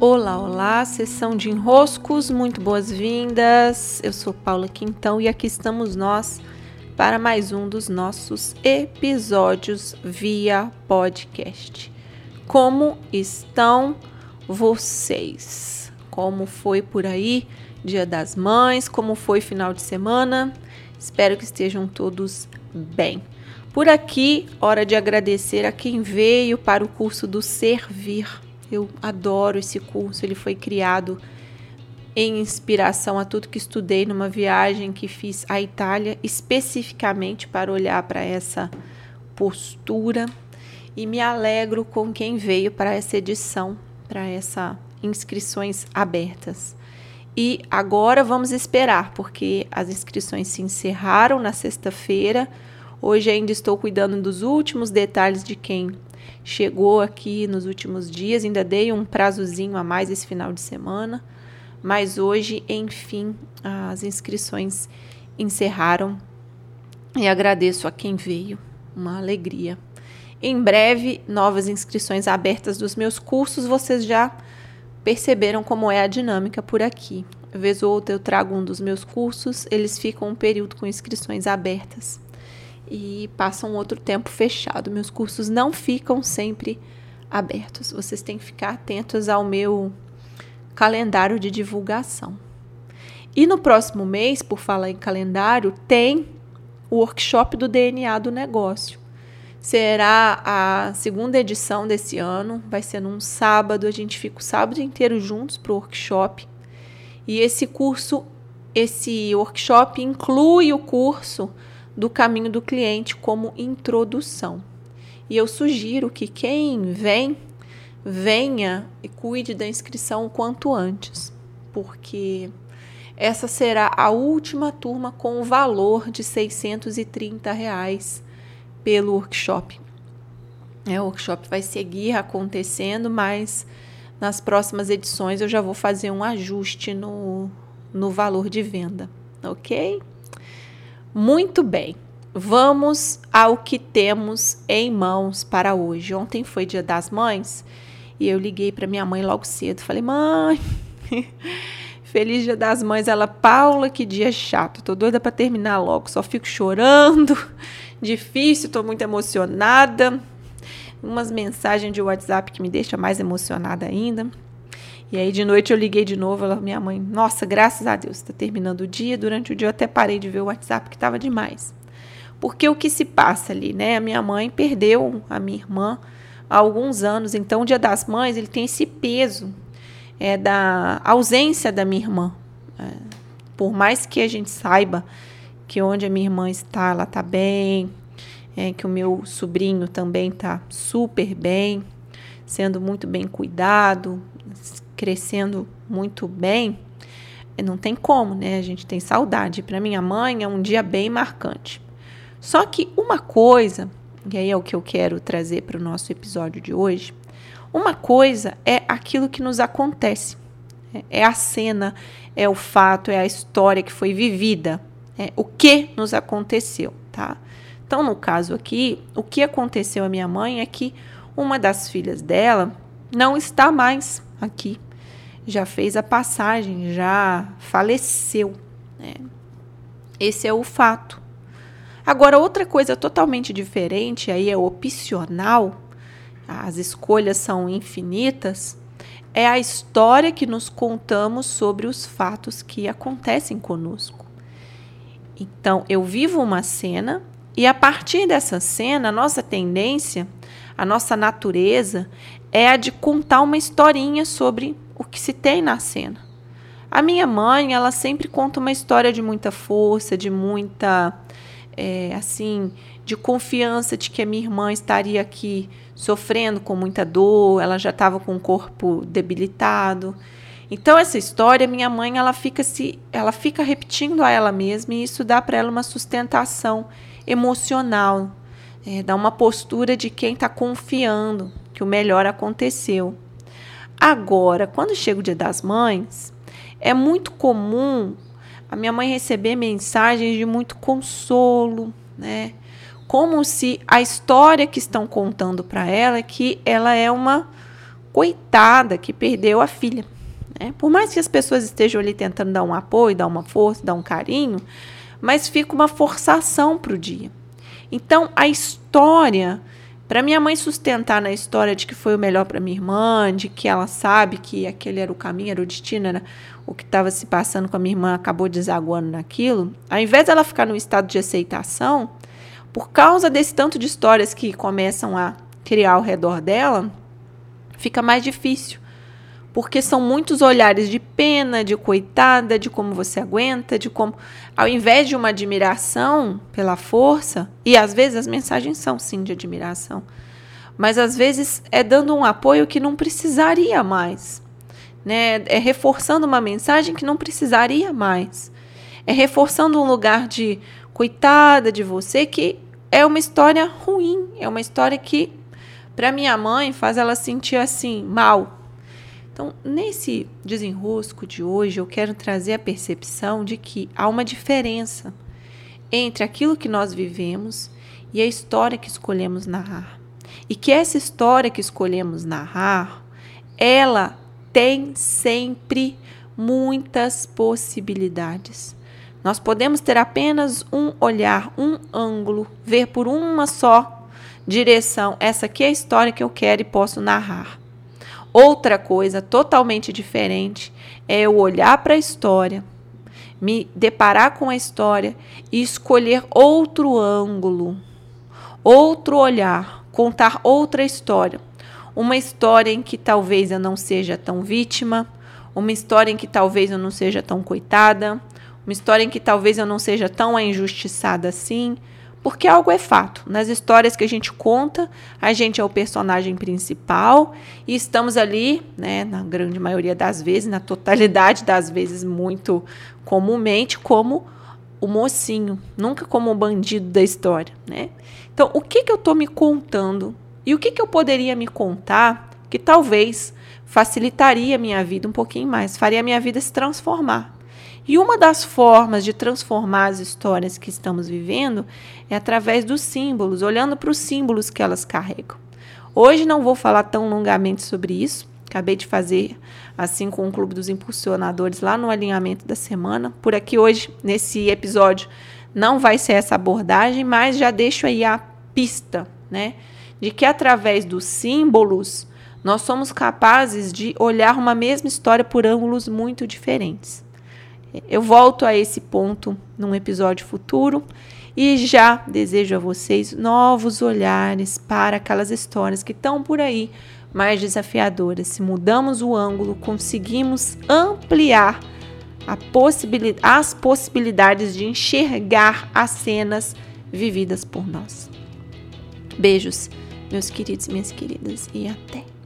Olá, olá, sessão de enroscos, muito boas-vindas. Eu sou Paula Quintão e aqui estamos nós para mais um dos nossos episódios via podcast. Como estão vocês? Como foi por aí? Dia das Mães, como foi final de semana? Espero que estejam todos bem. Por aqui, hora de agradecer a quem veio para o curso do Servir eu adoro esse curso, ele foi criado em inspiração a tudo que estudei numa viagem que fiz à Itália, especificamente para olhar para essa postura. E me alegro com quem veio para essa edição, para essa inscrições abertas. E agora vamos esperar, porque as inscrições se encerraram na sexta-feira. Hoje ainda estou cuidando dos últimos detalhes de quem chegou aqui nos últimos dias, ainda dei um prazozinho a mais esse final de semana, mas hoje, enfim, as inscrições encerraram. E agradeço a quem veio, uma alegria. Em breve, novas inscrições abertas dos meus cursos, vocês já perceberam como é a dinâmica por aqui. Vez ou outra eu trago um dos meus cursos, eles ficam um período com inscrições abertas e passam outro tempo fechado. Meus cursos não ficam sempre abertos. Vocês têm que ficar atentos ao meu calendário de divulgação. E no próximo mês, por falar em calendário, tem o workshop do DNA do negócio. Será a segunda edição desse ano, vai ser num sábado, a gente fica o sábado inteiro juntos para o workshop. E esse curso, esse workshop inclui o curso do caminho do cliente como introdução. E eu sugiro que quem vem, venha e cuide da inscrição o quanto antes, porque essa será a última turma com o valor de 630 reais pelo workshop. É, o workshop vai seguir acontecendo, mas nas próximas edições eu já vou fazer um ajuste no, no valor de venda, ok? Muito bem, vamos ao que temos em mãos para hoje. Ontem foi Dia das Mães e eu liguei para minha mãe logo cedo. Falei, mãe, feliz Dia das Mães. Ela, Paula, que dia chato. Tô doida para terminar logo. Só fico chorando. Difícil, tô muito emocionada. Umas mensagens de WhatsApp que me deixa mais emocionada ainda. E aí de noite eu liguei de novo, ela, minha mãe, nossa, graças a Deus, está terminando o dia. Durante o dia eu até parei de ver o WhatsApp que estava demais. Porque o que se passa ali, né? A minha mãe perdeu a minha irmã há alguns anos, então o Dia das Mães ele tem esse peso é da ausência da minha irmã. É, por mais que a gente saiba que onde a minha irmã está, ela está bem, é, que o meu sobrinho também está super bem, sendo muito bem cuidado, crescendo muito bem, não tem como, né? A gente tem saudade. Para minha mãe é um dia bem marcante. Só que uma coisa, e aí é o que eu quero trazer para o nosso episódio de hoje, uma coisa é aquilo que nos acontece. É a cena, é o fato, é a história que foi vivida, é o que nos aconteceu, tá? Então, no caso aqui, o que aconteceu à minha mãe é que uma das filhas dela não está mais aqui já fez a passagem, já faleceu. Né? Esse é o fato. Agora, outra coisa totalmente diferente, aí é opcional, as escolhas são infinitas, é a história que nos contamos sobre os fatos que acontecem conosco. Então, eu vivo uma cena e a partir dessa cena, a nossa tendência, a nossa natureza é a de contar uma historinha sobre que se tem na cena. A minha mãe, ela sempre conta uma história de muita força, de muita, é, assim, de confiança de que a minha irmã estaria aqui sofrendo com muita dor, ela já estava com o corpo debilitado. Então essa história, minha mãe, ela fica se, ela fica repetindo a ela mesma e isso dá para ela uma sustentação emocional, é, dá uma postura de quem está confiando que o melhor aconteceu. Agora, quando chega o Dia das Mães, é muito comum a minha mãe receber mensagens de muito consolo, né? Como se a história que estão contando para ela é que ela é uma coitada que perdeu a filha. Né? Por mais que as pessoas estejam ali tentando dar um apoio, dar uma força, dar um carinho, mas fica uma forçação para o dia. Então, a história, para minha mãe sustentar na história de que foi o melhor para minha irmã, de que ela sabe que aquele era o caminho, era o destino, era o que estava se passando com a minha irmã, acabou desaguando naquilo, ao invés dela ficar no estado de aceitação, por causa desse tanto de histórias que começam a criar ao redor dela, fica mais difícil porque são muitos olhares de pena, de coitada, de como você aguenta, de como. Ao invés de uma admiração pela força, e às vezes as mensagens são sim de admiração, mas às vezes é dando um apoio que não precisaria mais. Né? É reforçando uma mensagem que não precisaria mais. É reforçando um lugar de coitada de você que é uma história ruim, é uma história que, para minha mãe, faz ela sentir assim, mal, então, nesse desenrosco de hoje, eu quero trazer a percepção de que há uma diferença entre aquilo que nós vivemos e a história que escolhemos narrar. E que essa história que escolhemos narrar, ela tem sempre muitas possibilidades. Nós podemos ter apenas um olhar, um ângulo, ver por uma só direção. Essa aqui é a história que eu quero e posso narrar. Outra coisa totalmente diferente é eu olhar para a história, me deparar com a história e escolher outro ângulo, outro olhar, contar outra história. Uma história em que talvez eu não seja tão vítima, uma história em que talvez eu não seja tão coitada, uma história em que talvez eu não seja tão injustiçada assim, porque algo é fato. Nas histórias que a gente conta, a gente é o personagem principal e estamos ali, né, na grande maioria das vezes, na totalidade das vezes, muito comumente, como o mocinho, nunca como o bandido da história, né? Então, o que, que eu estou me contando e o que, que eu poderia me contar que talvez facilitaria a minha vida um pouquinho mais, faria a minha vida se transformar. E uma das formas de transformar as histórias que estamos vivendo é através dos símbolos, olhando para os símbolos que elas carregam. Hoje não vou falar tão longamente sobre isso. Acabei de fazer assim com o Clube dos Impulsionadores lá no alinhamento da semana. Por aqui hoje, nesse episódio, não vai ser essa abordagem, mas já deixo aí a pista, né? De que através dos símbolos nós somos capazes de olhar uma mesma história por ângulos muito diferentes. Eu volto a esse ponto num episódio futuro e já desejo a vocês novos olhares para aquelas histórias que estão por aí mais desafiadoras. Se mudamos o ângulo, conseguimos ampliar possibilidade, as possibilidades de enxergar as cenas vividas por nós. Beijos, meus queridos e minhas queridas, e até!